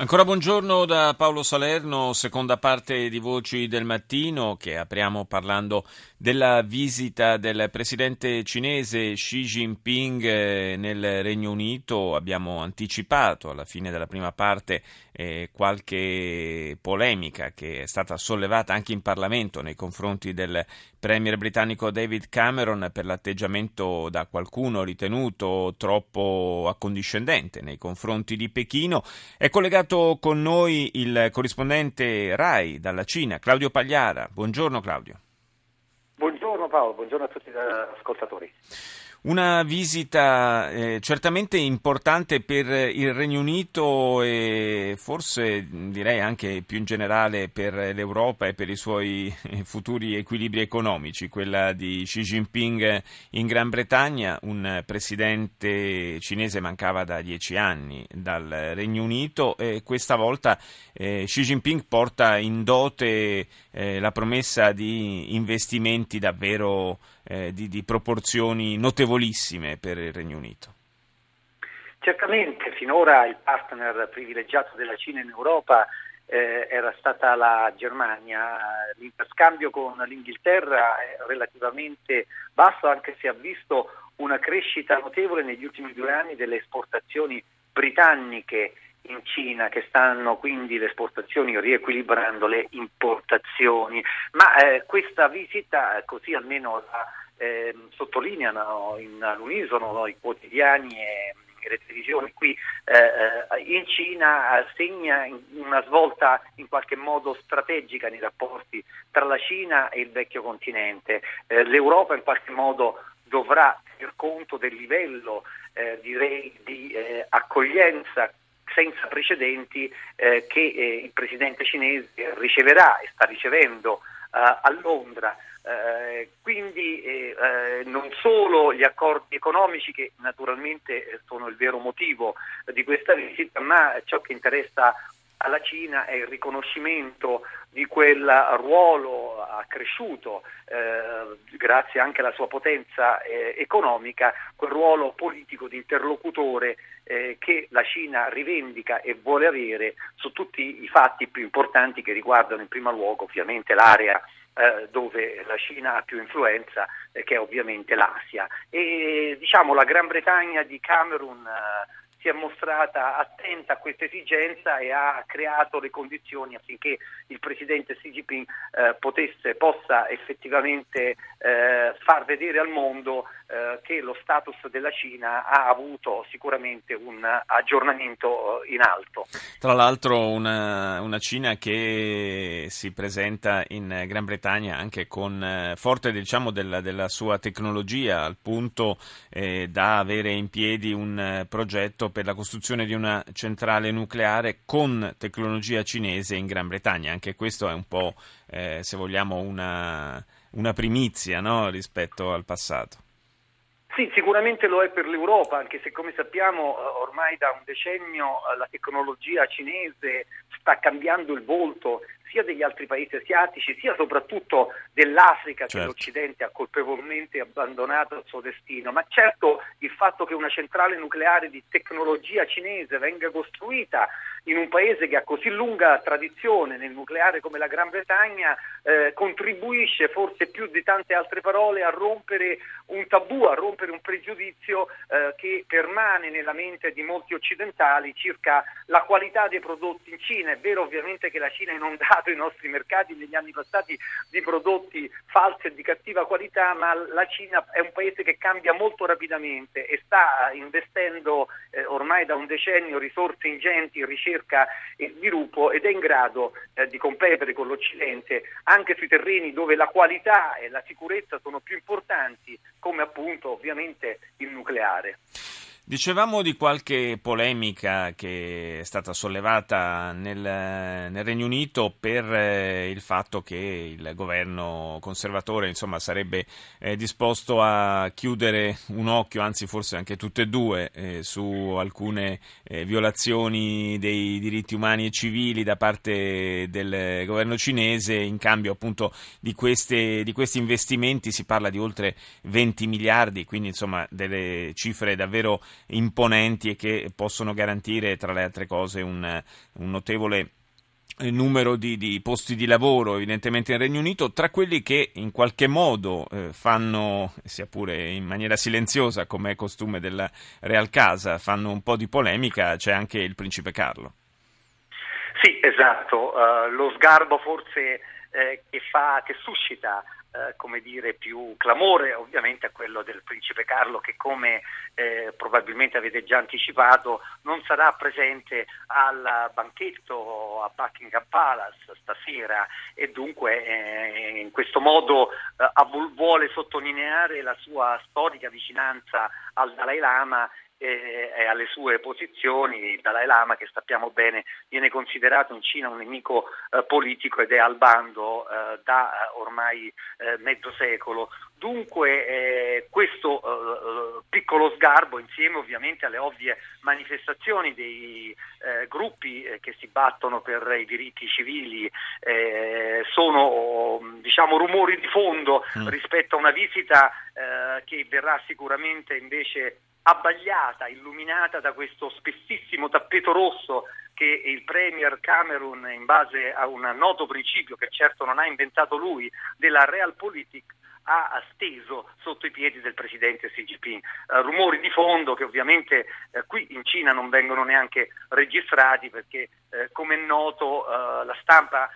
Ancora buongiorno da Paolo Salerno, seconda parte di Voci del Mattino che apriamo parlando della visita del presidente cinese Xi Jinping eh, nel Regno Unito. Abbiamo anticipato alla fine della prima parte eh, qualche polemica che è stata sollevata anche in Parlamento nei confronti del premier britannico David Cameron per l'atteggiamento da qualcuno ritenuto troppo accondiscendente nei confronti di Pechino. È collegato con noi il corrispondente RAI dalla Cina, Claudio Pagliara. Buongiorno Claudio. Buongiorno Paolo, buongiorno a tutti gli ascoltatori. Una visita eh, certamente importante per il Regno Unito e forse direi anche più in generale per l'Europa e per i suoi eh, futuri equilibri economici, quella di Xi Jinping in Gran Bretagna, un presidente cinese mancava da dieci anni dal Regno Unito e questa volta eh, Xi Jinping porta in dote eh, la promessa di investimenti davvero eh, di, di proporzioni notevolissime per il Regno Unito. Certamente, finora il partner privilegiato della Cina in Europa eh, era stata la Germania. L'interscambio con l'Inghilterra è relativamente basso, anche se ha visto una crescita notevole negli ultimi due anni delle esportazioni britanniche in Cina che stanno quindi le esportazioni riequilibrando le importazioni, ma eh, questa visita, così almeno la eh, sottolineano in, all'unisono i quotidiani e le televisioni qui eh, in Cina segna una svolta in qualche modo strategica nei rapporti tra la Cina e il vecchio continente. Eh, L'Europa in qualche modo dovrà tener conto del livello eh, direi, di eh, accoglienza senza precedenti eh, che eh, il presidente cinese riceverà e sta ricevendo eh, a Londra. Eh, quindi eh, eh, non solo gli accordi economici che naturalmente sono il vero motivo di questa visita, ma ciò che interessa alla Cina è il riconoscimento di quel ruolo accresciuto, eh, grazie anche alla sua potenza eh, economica, quel ruolo politico di interlocutore eh, che la Cina rivendica e vuole avere su tutti i fatti più importanti che riguardano in primo luogo ovviamente l'area eh, dove la Cina ha più influenza, eh, che è ovviamente l'Asia. E diciamo la Gran Bretagna di Camerun eh, si è mostrata attenta a questa esigenza e ha creato le condizioni affinché il presidente Xi Jinping eh, potesse, possa effettivamente eh, far vedere al mondo eh, che lo status della Cina ha avuto sicuramente un aggiornamento eh, in alto. Tra l'altro una, una, Cina che si presenta in Gran Bretagna anche con eh, forte diciamo, della, della, sua tecnologia al punto eh, da avere in piedi un eh, progetto per la costruzione di una centrale nucleare con tecnologia cinese in Gran Bretagna. Anche questo è un po', se vogliamo, una, una primizia no? rispetto al passato. Sì, sicuramente lo è per l'Europa, anche se come sappiamo eh, ormai da un decennio eh, la tecnologia cinese sta cambiando il volto sia degli altri paesi asiatici, sia soprattutto dell'Africa certo. che l'Occidente ha colpevolmente abbandonato al suo destino. Ma certo il fatto che una centrale nucleare di tecnologia cinese venga costruita in un paese che ha così lunga tradizione nel nucleare come la Gran Bretagna eh, contribuisce forse più di tante altre parole a rompere un tabù, a rompere un pregiudizio eh, che permane nella mente di molti occidentali circa la qualità dei prodotti in Cina. È vero ovviamente che la Cina è inondata i nostri mercati negli anni passati di prodotti falsi e di cattiva qualità, ma la Cina è un paese che cambia molto rapidamente e sta investendo eh, ormai da un decennio risorse ingenti in ricerca e sviluppo ed è in grado eh, di competere con l'Occidente anche sui terreni dove la qualità e la sicurezza sono più importanti, come appunto ovviamente il nucleare. Dicevamo di qualche polemica che è stata sollevata nel, nel Regno Unito per eh, il fatto che il governo conservatore insomma, sarebbe eh, disposto a chiudere un occhio, anzi forse anche tutte e due, eh, su alcune eh, violazioni dei diritti umani e civili da parte del governo cinese in cambio appunto di, queste, di questi investimenti. Si parla di oltre 20 miliardi, quindi insomma delle cifre davvero imponenti e che possono garantire, tra le altre cose, un, un notevole eh, numero di, di, posti di lavoro evidentemente in Regno Unito, tra quelli che in qualche modo eh, fanno, sia pure in maniera silenziosa come è costume della Real Casa, fanno un po' di polemica, c'è anche il principe Carlo. Sì, esatto, uh, lo sgarbo forse eh, che, fa, che suscita eh, come dire, più clamore ovviamente a quello del principe Carlo che come eh, probabilmente avete già anticipato non sarà presente al banchetto a Buckingham Palace stasera. E dunque eh, in questo modo eh, vuole sottolineare la sua storica vicinanza al Dalai Lama e, e alle sue posizioni. Il Dalai Lama, che sappiamo bene, viene considerato in Cina un nemico eh, politico ed è al bando eh, da eh, ormai eh, mezzo secolo. Dunque eh, questo piccolo sgarbo, insieme ovviamente alle ovvie manifestazioni dei gruppi che si battono per i diritti civili, sono diciamo, rumori di fondo mm. rispetto a una visita che verrà sicuramente invece abbagliata, illuminata da questo spessissimo tappeto rosso che il Premier Cameron, in base a un noto principio che certo non ha inventato lui, della realpolitik, ha steso sotto i piedi del presidente Xi Jinping. Uh, rumori di fondo che ovviamente uh, qui in Cina non vengono neanche registrati perché uh, come è noto la stampa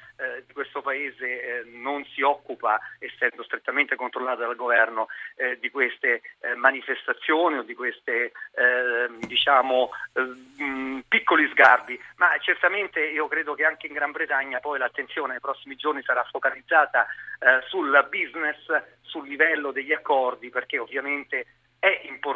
di questo paese non si occupa, essendo strettamente controllata dal governo, di queste manifestazioni o di questi diciamo, mm, piccoli sgarbi, ma certamente io credo che anche in Gran Bretagna poi l'attenzione nei prossimi giorni sarà focalizzata sul business, sul livello degli accordi, perché ovviamente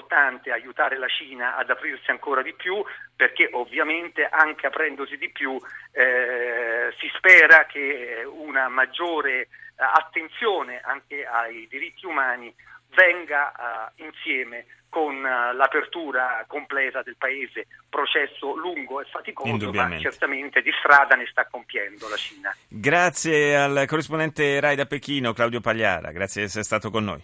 importante aiutare la Cina ad aprirsi ancora di più perché ovviamente anche aprendosi di più eh, si spera che una maggiore eh, attenzione anche ai diritti umani venga uh, insieme con uh, l'apertura completa del paese, processo lungo e faticoso, ma certamente di strada ne sta compiendo la Cina. Grazie al corrispondente RAI da Pechino, Claudio Pagliara, grazie di essere stato con noi.